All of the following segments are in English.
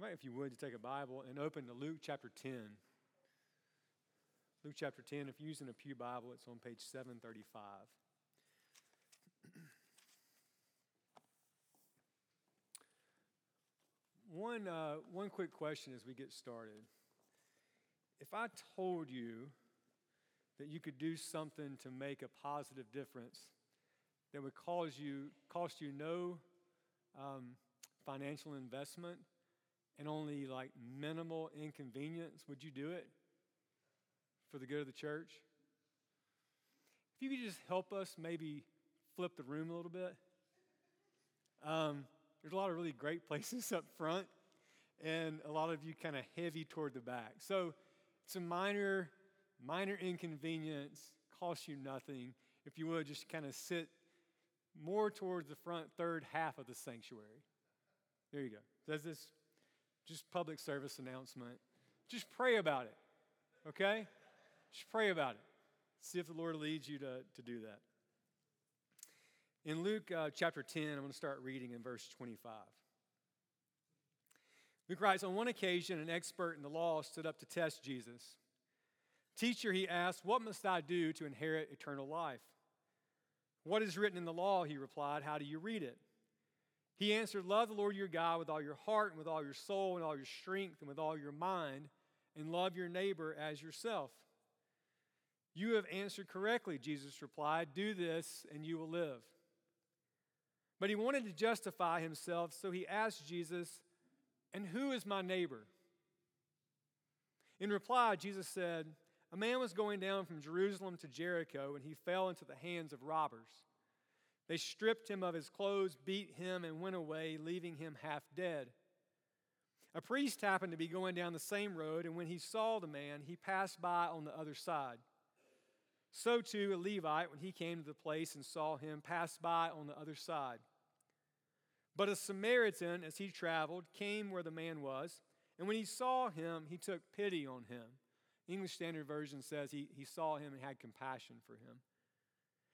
Right, if you would, to take a Bible and open to Luke chapter 10. Luke chapter 10, if you're using a Pew Bible, it's on page 735. one, uh, one quick question as we get started. If I told you that you could do something to make a positive difference that would cause you, cost you no um, financial investment, and only like minimal inconvenience, would you do it for the good of the church? If you could just help us maybe flip the room a little bit. Um, there's a lot of really great places up front, and a lot of you kind of heavy toward the back. So it's a minor, minor inconvenience, costs you nothing. If you would, just kind of sit more towards the front third half of the sanctuary. There you go. Does this just public service announcement. Just pray about it, okay? Just pray about it. See if the Lord leads you to, to do that. In Luke uh, chapter 10, I'm going to start reading in verse 25. Luke writes On one occasion, an expert in the law stood up to test Jesus. Teacher, he asked, What must I do to inherit eternal life? What is written in the law? He replied, How do you read it? He answered, Love the Lord your God with all your heart and with all your soul and all your strength and with all your mind, and love your neighbor as yourself. You have answered correctly, Jesus replied. Do this and you will live. But he wanted to justify himself, so he asked Jesus, And who is my neighbor? In reply, Jesus said, A man was going down from Jerusalem to Jericho, and he fell into the hands of robbers. They stripped him of his clothes, beat him, and went away, leaving him half dead. A priest happened to be going down the same road, and when he saw the man, he passed by on the other side. So too, a Levite, when he came to the place and saw him, passed by on the other side. But a Samaritan, as he traveled, came where the man was, and when he saw him, he took pity on him. English Standard Version says he, he saw him and had compassion for him.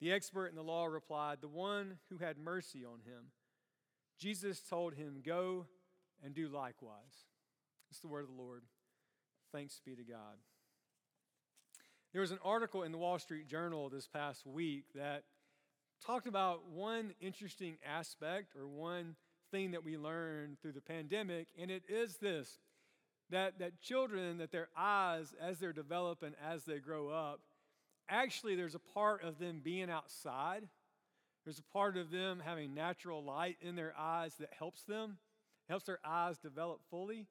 The expert in the law replied, The one who had mercy on him. Jesus told him, Go and do likewise. It's the word of the Lord. Thanks be to God. There was an article in the Wall Street Journal this past week that talked about one interesting aspect or one thing that we learned through the pandemic, and it is this that, that children, that their eyes, as they're developing, as they grow up, actually, there's a part of them being outside. There's a part of them having natural light in their eyes that helps them, helps their eyes develop fully.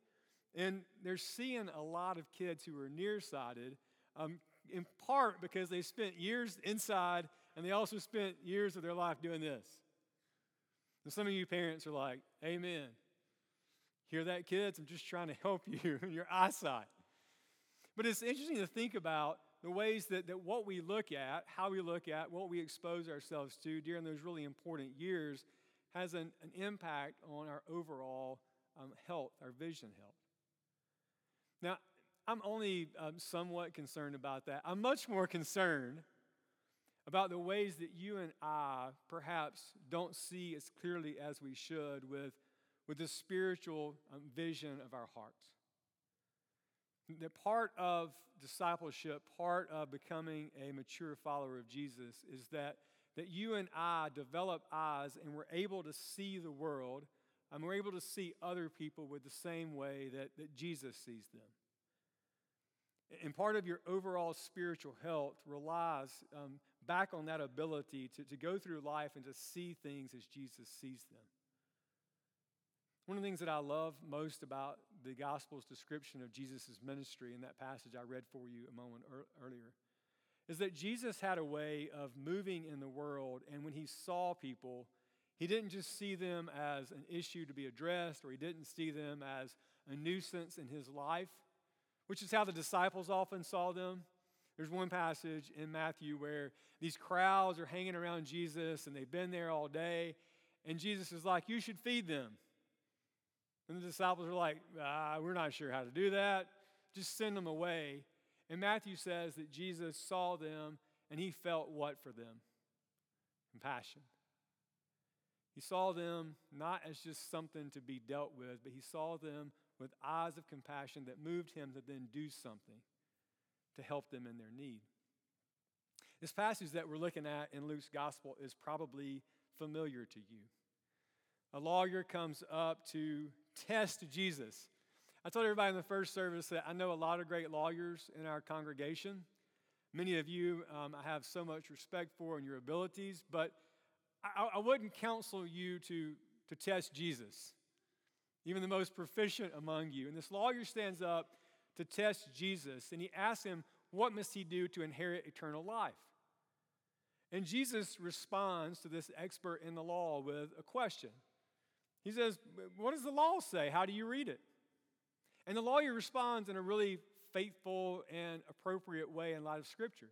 And they're seeing a lot of kids who are nearsighted, um, in part because they spent years inside and they also spent years of their life doing this. And some of you parents are like, Amen. Hear that, kids? I'm just trying to help you in your eyesight. But it's interesting to think about the ways that, that what we look at, how we look at, what we expose ourselves to during those really important years has an, an impact on our overall um, health, our vision health. Now, I'm only um, somewhat concerned about that. I'm much more concerned about the ways that you and I perhaps don't see as clearly as we should with, with the spiritual um, vision of our hearts. That part of discipleship, part of becoming a mature follower of Jesus, is that, that you and I develop eyes and we're able to see the world and we're able to see other people with the same way that, that Jesus sees them. And part of your overall spiritual health relies um, back on that ability to, to go through life and to see things as Jesus sees them. One of the things that I love most about the gospel's description of Jesus' ministry in that passage I read for you a moment earlier is that Jesus had a way of moving in the world, and when he saw people, he didn't just see them as an issue to be addressed, or he didn't see them as a nuisance in his life. which is how the disciples often saw them. There's one passage in Matthew where these crowds are hanging around Jesus and they've been there all day, and Jesus is like, You should feed them. And the disciples are like, ah, We're not sure how to do that. Just send them away. And Matthew says that Jesus saw them and he felt what for them? Compassion. He saw them not as just something to be dealt with, but he saw them with eyes of compassion that moved him to then do something to help them in their need. This passage that we're looking at in Luke's gospel is probably familiar to you. A lawyer comes up to test Jesus. I told everybody in the first service that I know a lot of great lawyers in our congregation. Many of you um, I have so much respect for and your abilities, but I, I wouldn't counsel you to, to test Jesus, even the most proficient among you. And this lawyer stands up to test Jesus, and he asks him, What must he do to inherit eternal life? And Jesus responds to this expert in the law with a question. He says, What does the law say? How do you read it? And the lawyer responds in a really faithful and appropriate way in light of Scripture.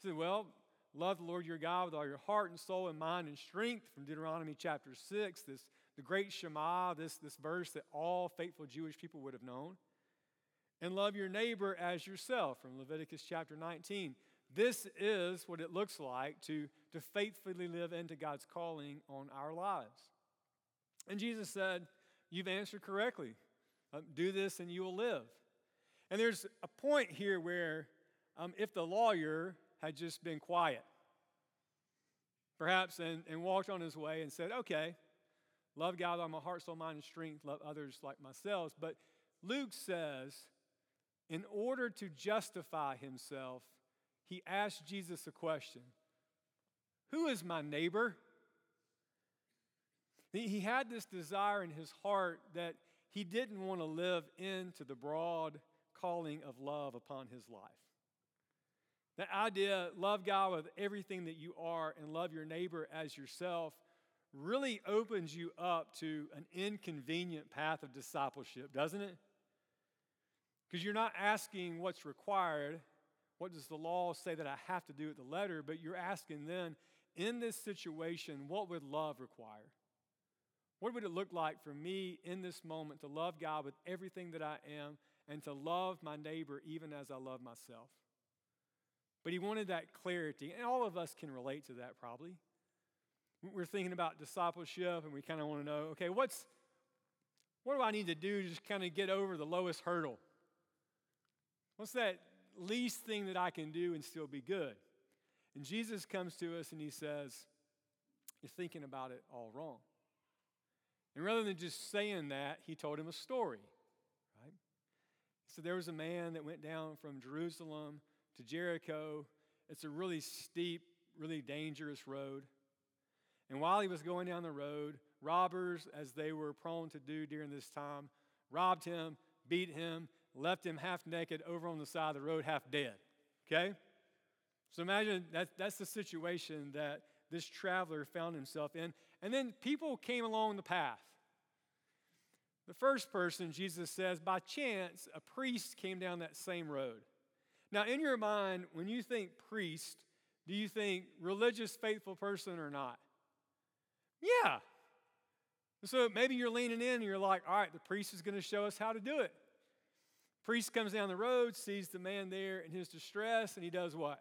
He said, Well, love the Lord your God with all your heart and soul and mind and strength from Deuteronomy chapter 6, this, the great Shema, this, this verse that all faithful Jewish people would have known. And love your neighbor as yourself from Leviticus chapter 19. This is what it looks like to, to faithfully live into God's calling on our lives. And Jesus said, You've answered correctly. Um, do this and you will live. And there's a point here where um, if the lawyer had just been quiet, perhaps, and, and walked on his way and said, okay, love God on my heart, soul, mind, and strength, love others like myself. But Luke says, in order to justify himself, he asked Jesus a question Who is my neighbor? He had this desire in his heart that he didn't want to live into the broad calling of love upon his life. That idea, love God with everything that you are and love your neighbor as yourself, really opens you up to an inconvenient path of discipleship, doesn't it? Because you're not asking what's required. What does the law say that I have to do at the letter? But you're asking then, in this situation, what would love require? What would it look like for me in this moment to love God with everything that I am and to love my neighbor even as I love myself. But he wanted that clarity, and all of us can relate to that probably. We're thinking about discipleship and we kind of want to know okay, what's, what do I need to do to just kind of get over the lowest hurdle? What's that least thing that I can do and still be good? And Jesus comes to us and he says, You're thinking about it all wrong. And rather than just saying that, he told him a story. right? So there was a man that went down from Jerusalem to Jericho. It's a really steep, really dangerous road. And while he was going down the road, robbers, as they were prone to do during this time, robbed him, beat him, left him half naked over on the side of the road, half dead. Okay? So imagine that, that's the situation that this traveler found himself in. And then people came along the path. The first person, Jesus says, by chance, a priest came down that same road. Now, in your mind, when you think priest, do you think religious, faithful person or not? Yeah. So maybe you're leaning in and you're like, all right, the priest is going to show us how to do it. Priest comes down the road, sees the man there in his distress, and he does what?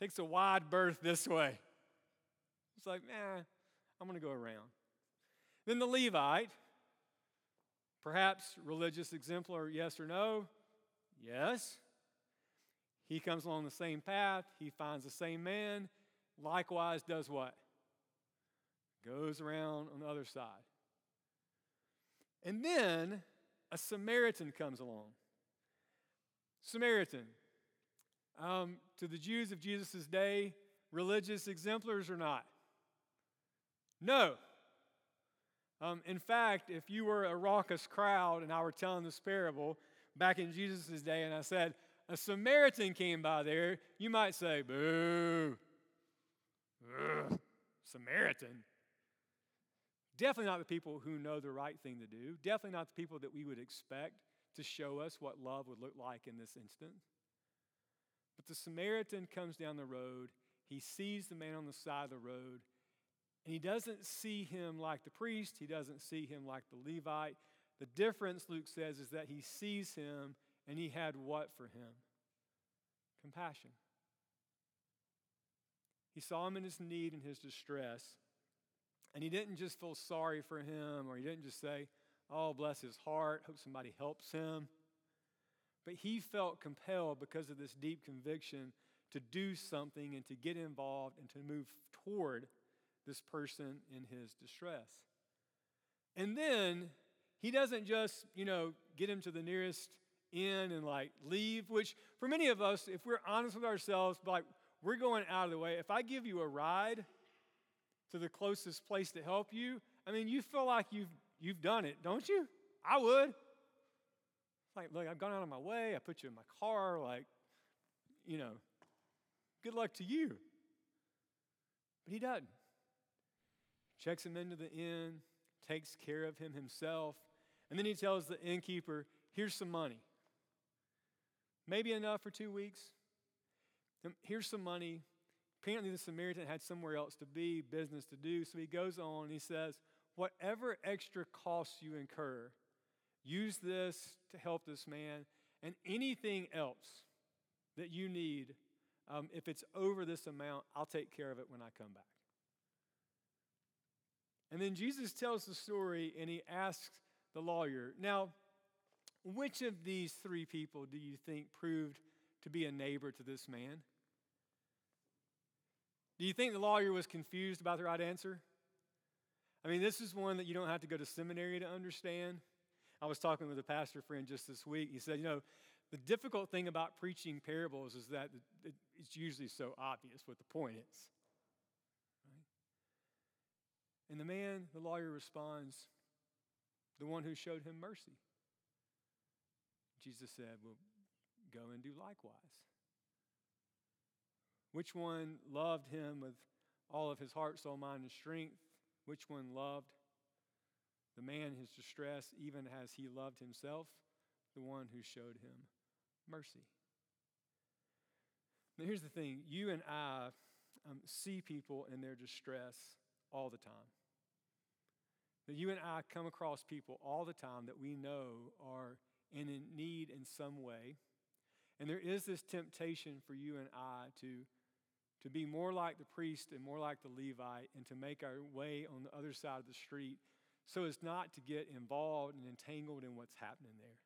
Takes a wide berth this way. It's like, nah, I'm going to go around. Then the Levite, perhaps religious exemplar, yes or no? Yes. He comes along the same path, he finds the same man, likewise does what? Goes around on the other side. And then a Samaritan comes along. Samaritan. Um, to the Jews of Jesus' day, religious exemplars or not? No. Um, in fact, if you were a raucous crowd and I were telling this parable back in Jesus' day and I said, a Samaritan came by there, you might say, boo. Ugh, Samaritan. Definitely not the people who know the right thing to do. Definitely not the people that we would expect to show us what love would look like in this instance. But the Samaritan comes down the road. He sees the man on the side of the road, and he doesn't see him like the priest. He doesn't see him like the Levite. The difference, Luke says, is that he sees him and he had what for him? Compassion. He saw him in his need and his distress, and he didn't just feel sorry for him or he didn't just say, Oh, bless his heart, hope somebody helps him. But he felt compelled because of this deep conviction to do something and to get involved and to move toward this person in his distress. And then he doesn't just, you know, get him to the nearest inn and like leave, which for many of us, if we're honest with ourselves, like we're going out of the way. If I give you a ride to the closest place to help you, I mean, you feel like you've you've done it, don't you? I would. Like, look, I've gone out of my way. I put you in my car. Like, you know, good luck to you. But he doesn't. Checks him into the inn, takes care of him himself, and then he tells the innkeeper, Here's some money. Maybe enough for two weeks. Here's some money. Apparently, the Samaritan had somewhere else to be, business to do. So he goes on and he says, Whatever extra costs you incur, use this to help this man, and anything else that you need, um, if it's over this amount, I'll take care of it when I come back. And then Jesus tells the story and he asks the lawyer, Now, which of these three people do you think proved to be a neighbor to this man? Do you think the lawyer was confused about the right answer? I mean, this is one that you don't have to go to seminary to understand. I was talking with a pastor friend just this week. He said, You know, the difficult thing about preaching parables is that it's usually so obvious what the point is. And the man, the lawyer responds, The one who showed him mercy. Jesus said, Well, go and do likewise. Which one loved him with all of his heart, soul, mind, and strength? Which one loved the man in his distress, even as he loved himself? The one who showed him mercy. Now, here's the thing you and I um, see people in their distress all the time. That you and I come across people all the time that we know are in need in some way. And there is this temptation for you and I to to be more like the priest and more like the Levite and to make our way on the other side of the street so as not to get involved and entangled in what's happening there.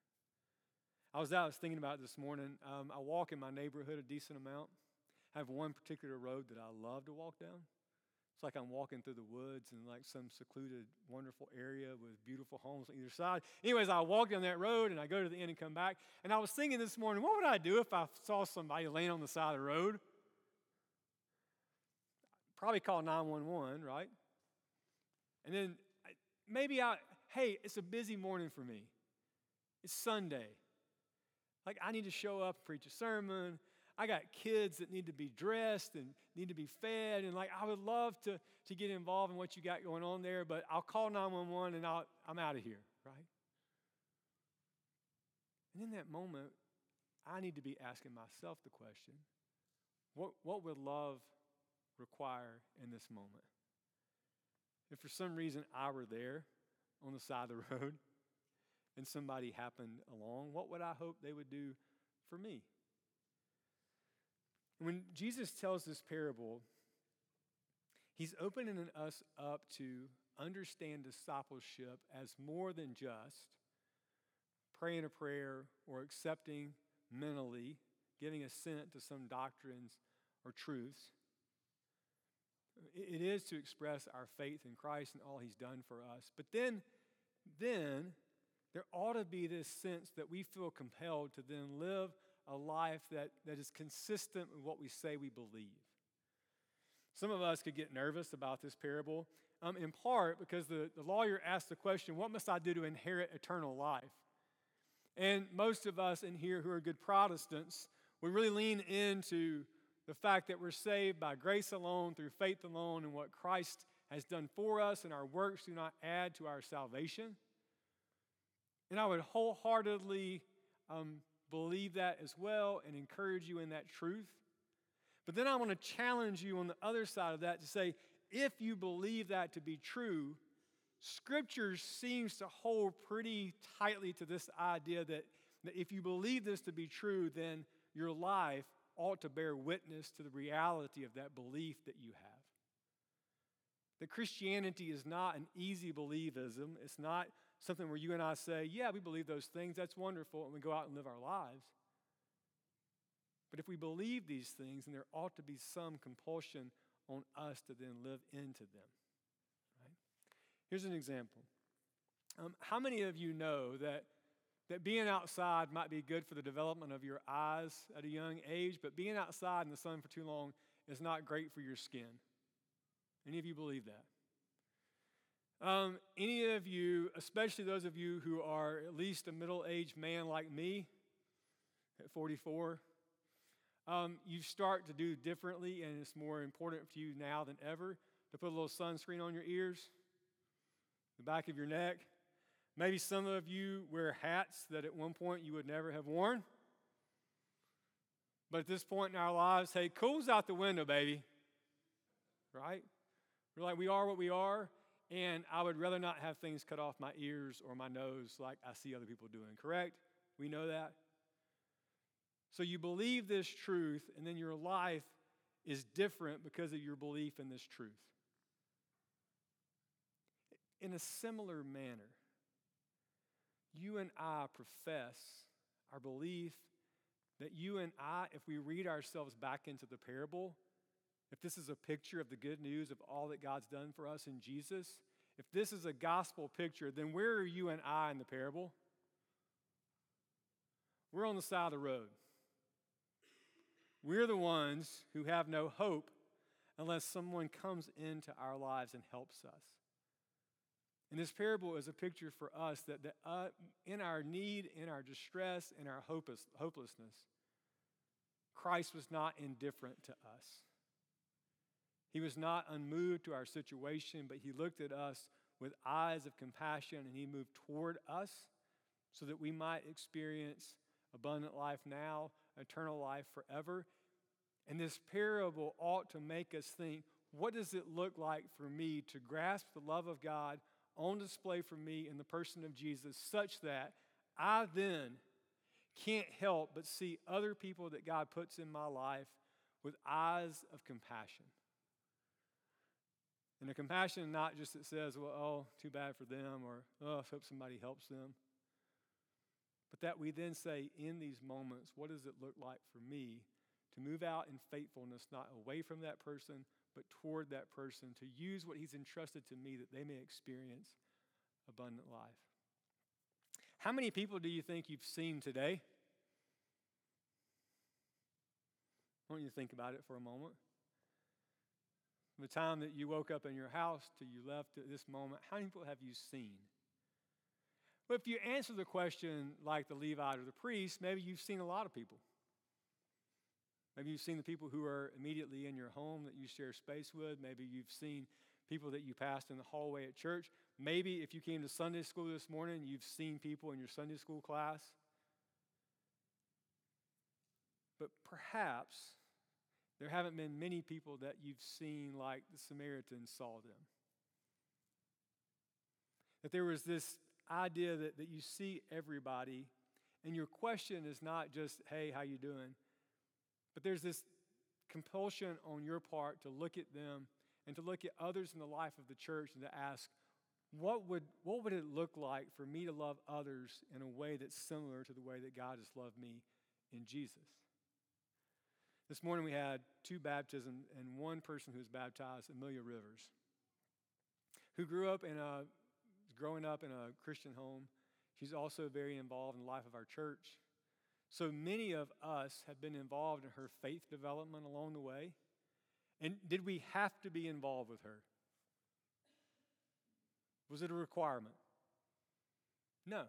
I was out, I was thinking about this morning. Um, I walk in my neighborhood a decent amount. I have one particular road that I love to walk down. It's like I'm walking through the woods in like some secluded, wonderful area with beautiful homes on either side. Anyways, I walk down that road and I go to the inn and come back. And I was thinking this morning, what would I do if I saw somebody laying on the side of the road? probably call 911, right? And then maybe I, hey, it's a busy morning for me. It's Sunday. Like, I need to show up, preach a sermon. I got kids that need to be dressed and need to be fed. And, like, I would love to, to get involved in what you got going on there, but I'll call 911 and I'll, I'm out of here, right? And in that moment, I need to be asking myself the question what, what would love require in this moment? If for some reason I were there on the side of the road and somebody happened along, what would I hope they would do for me? When Jesus tells this parable, he's opening us up to understand discipleship as more than just praying a prayer or accepting mentally, giving assent to some doctrines or truths. It is to express our faith in Christ and all he's done for us. But then, then there ought to be this sense that we feel compelled to then live a life that, that is consistent with what we say we believe. Some of us could get nervous about this parable, um, in part because the, the lawyer asked the question, What must I do to inherit eternal life? And most of us in here who are good Protestants, we really lean into the fact that we're saved by grace alone, through faith alone, and what Christ has done for us, and our works do not add to our salvation. And I would wholeheartedly um, believe that as well and encourage you in that truth. But then I want to challenge you on the other side of that to say, if you believe that to be true, Scripture seems to hold pretty tightly to this idea that, that if you believe this to be true, then your life ought to bear witness to the reality of that belief that you have. That Christianity is not an easy believism. It's not something where you and I say, yeah, we believe those things, that's wonderful, and we go out and live our lives. But if we believe these things, then there ought to be some compulsion on us to then live into them. Right? Here's an example. Um, how many of you know that, that being outside might be good for the development of your eyes at a young age, but being outside in the sun for too long is not great for your skin? Any of you believe that? Um, any of you, especially those of you who are at least a middle aged man like me at 44, um, you start to do differently, and it's more important for you now than ever to put a little sunscreen on your ears, the back of your neck. Maybe some of you wear hats that at one point you would never have worn. But at this point in our lives, hey, cool's out the window, baby. Right? We're like, we are what we are, and I would rather not have things cut off my ears or my nose like I see other people doing, correct? We know that. So you believe this truth, and then your life is different because of your belief in this truth. In a similar manner, you and I profess our belief that you and I, if we read ourselves back into the parable, if this is a picture of the good news of all that God's done for us in Jesus, if this is a gospel picture, then where are you and I in the parable? We're on the side of the road. We're the ones who have no hope unless someone comes into our lives and helps us. And this parable is a picture for us that, that uh, in our need, in our distress, in our hopeless, hopelessness, Christ was not indifferent to us. He was not unmoved to our situation, but he looked at us with eyes of compassion and he moved toward us so that we might experience abundant life now, eternal life forever. And this parable ought to make us think what does it look like for me to grasp the love of God on display for me in the person of Jesus, such that I then can't help but see other people that God puts in my life with eyes of compassion? And a compassion not just that says, well, oh, too bad for them, or oh, I hope somebody helps them. But that we then say, in these moments, what does it look like for me to move out in faithfulness, not away from that person, but toward that person, to use what He's entrusted to me that they may experience abundant life? How many people do you think you've seen today? I want you to think about it for a moment. From the time that you woke up in your house till you left at this moment, how many people have you seen? Well, if you answer the question like the Levite or the priest, maybe you've seen a lot of people. Maybe you've seen the people who are immediately in your home that you share space with. Maybe you've seen people that you passed in the hallway at church. Maybe if you came to Sunday school this morning, you've seen people in your Sunday school class. But perhaps there haven't been many people that you've seen like the Samaritans saw them. That there was this idea that, that you see everybody, and your question is not just, hey, how you doing? But there's this compulsion on your part to look at them and to look at others in the life of the church and to ask, what would, what would it look like for me to love others in a way that's similar to the way that God has loved me in Jesus? This morning we had two baptisms and one person who was baptized, Amelia Rivers, who grew up in a growing up in a Christian home. She's also very involved in the life of our church. So many of us have been involved in her faith development along the way. And did we have to be involved with her? Was it a requirement? No.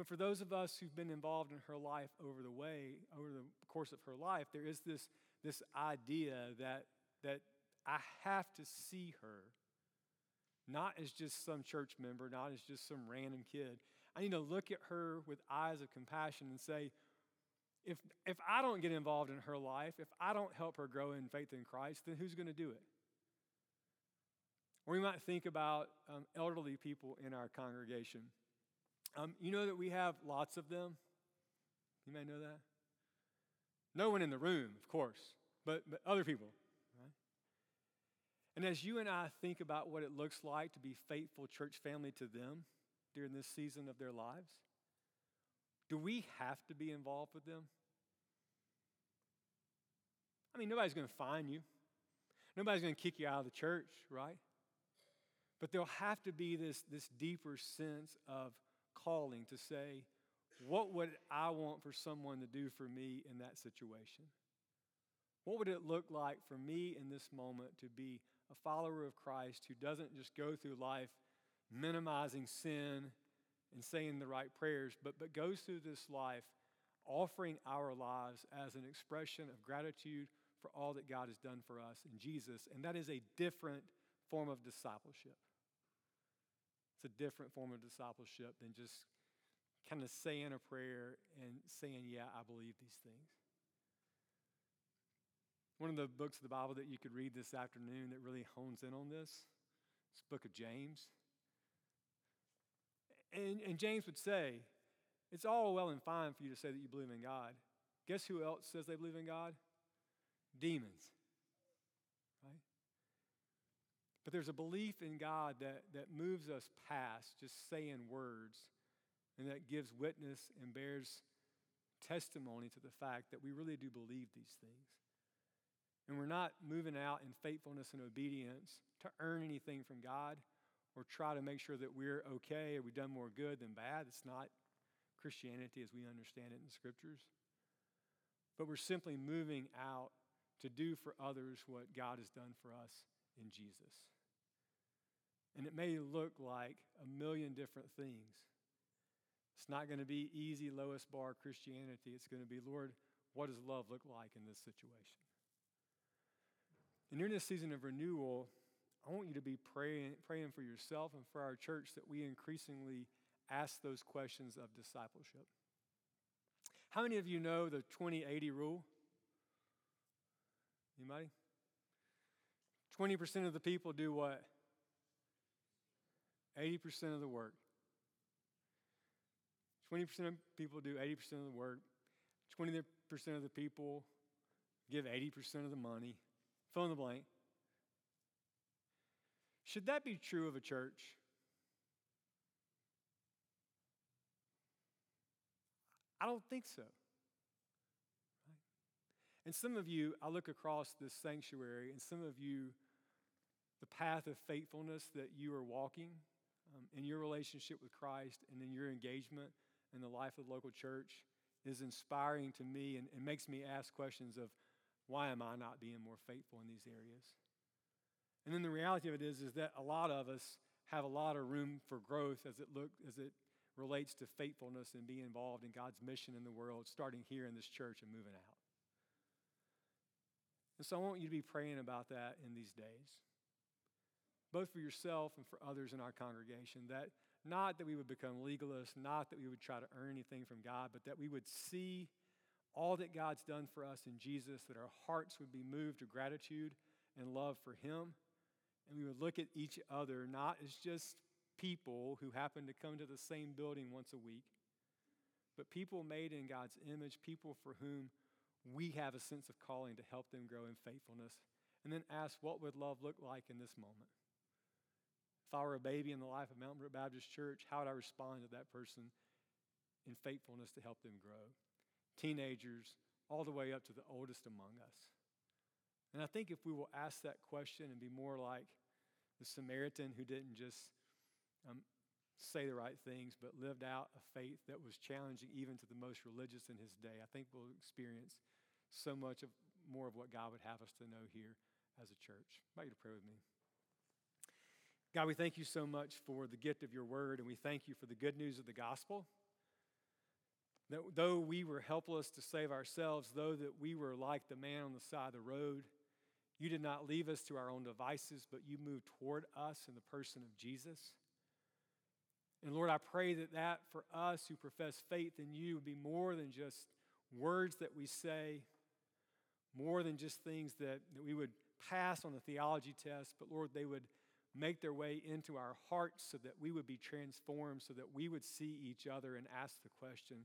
But for those of us who've been involved in her life over the way, over the course of her life, there is this, this idea that, that I have to see her, not as just some church member, not as just some random kid. I need to look at her with eyes of compassion and say, if, if I don't get involved in her life, if I don't help her grow in faith in Christ, then who's going to do it? Or we might think about um, elderly people in our congregation. Um, you know that we have lots of them? You may know that. No one in the room, of course, but, but other people. Right? And as you and I think about what it looks like to be faithful church family to them during this season of their lives, do we have to be involved with them? I mean, nobody's going to fine you. Nobody's going to kick you out of the church, right? But there'll have to be this, this deeper sense of calling to say, what would I want for someone to do for me in that situation? What would it look like for me in this moment to be a follower of Christ who doesn't just go through life minimizing sin and saying the right prayers, but, but goes through this life offering our lives as an expression of gratitude for all that God has done for us in Jesus? And that is a different form of discipleship. It's a different form of discipleship than just kind of saying a prayer and saying, Yeah, I believe these things. One of the books of the Bible that you could read this afternoon that really hones in on this is the book of James. And, and James would say, It's all well and fine for you to say that you believe in God. Guess who else says they believe in God? Demons. Right? But there's a belief in God that, that moves us past just saying words and that gives witness and bears testimony to the fact that we really do believe these things. And we're not moving out in faithfulness and obedience to earn anything from God or try to make sure that we're okay or we've done more good than bad. It's not Christianity as we understand it in the scriptures. But we're simply moving out to do for others what God has done for us in Jesus. And it may look like a million different things. It's not going to be easy, lowest bar Christianity. It's going to be, Lord, what does love look like in this situation? And during this season of renewal, I want you to be praying, praying for yourself and for our church that we increasingly ask those questions of discipleship. How many of you know the 2080 rule? Anybody? 20% of the people do what? 80% of the work. 20% of people do 80% of the work. 20% of the people give 80% of the money. Fill in the blank. Should that be true of a church? I don't think so. And some of you, I look across this sanctuary, and some of you, the path of faithfulness that you are walking um, in your relationship with Christ and in your engagement in the life of the local church is inspiring to me and, and makes me ask questions of why am I not being more faithful in these areas? And then the reality of it is, is that a lot of us have a lot of room for growth as it look as it relates to faithfulness and being involved in God's mission in the world, starting here in this church and moving out. And so I want you to be praying about that in these days, both for yourself and for others in our congregation, that not that we would become legalists, not that we would try to earn anything from God, but that we would see all that God's done for us in Jesus, that our hearts would be moved to gratitude and love for Him. And we would look at each other not as just people who happen to come to the same building once a week, but people made in God's image, people for whom we have a sense of calling to help them grow in faithfulness. And then ask, what would love look like in this moment? If I were a baby in the life of Mountain Brook Baptist Church, how would I respond to that person in faithfulness to help them grow? Teenagers, all the way up to the oldest among us. And I think if we will ask that question and be more like the Samaritan who didn't just um, say the right things, but lived out a faith that was challenging even to the most religious in his day, I think we'll experience so much of more of what God would have us to know here as a church. I invite you to pray with me. God, we thank you so much for the gift of your word, and we thank you for the good news of the gospel. That though we were helpless to save ourselves, though that we were like the man on the side of the road, you did not leave us to our own devices, but you moved toward us in the person of Jesus. And Lord, I pray that that for us who profess faith in you would be more than just words that we say, more than just things that, that we would pass on the theology test, but Lord, they would make their way into our hearts so that we would be transformed, so that we would see each other and ask the question,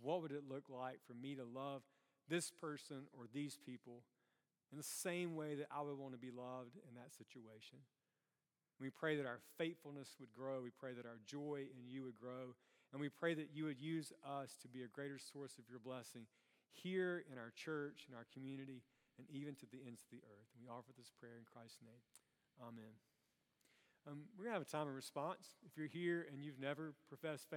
what would it look like for me to love this person or these people in the same way that I would want to be loved in that situation? We pray that our faithfulness would grow. We pray that our joy in you would grow. And we pray that you would use us to be a greater source of your blessing here in our church, in our community, and even to the ends of the earth. And we offer this prayer in Christ's name. Amen. Um, we're going to have a time of response. If you're here and you've never professed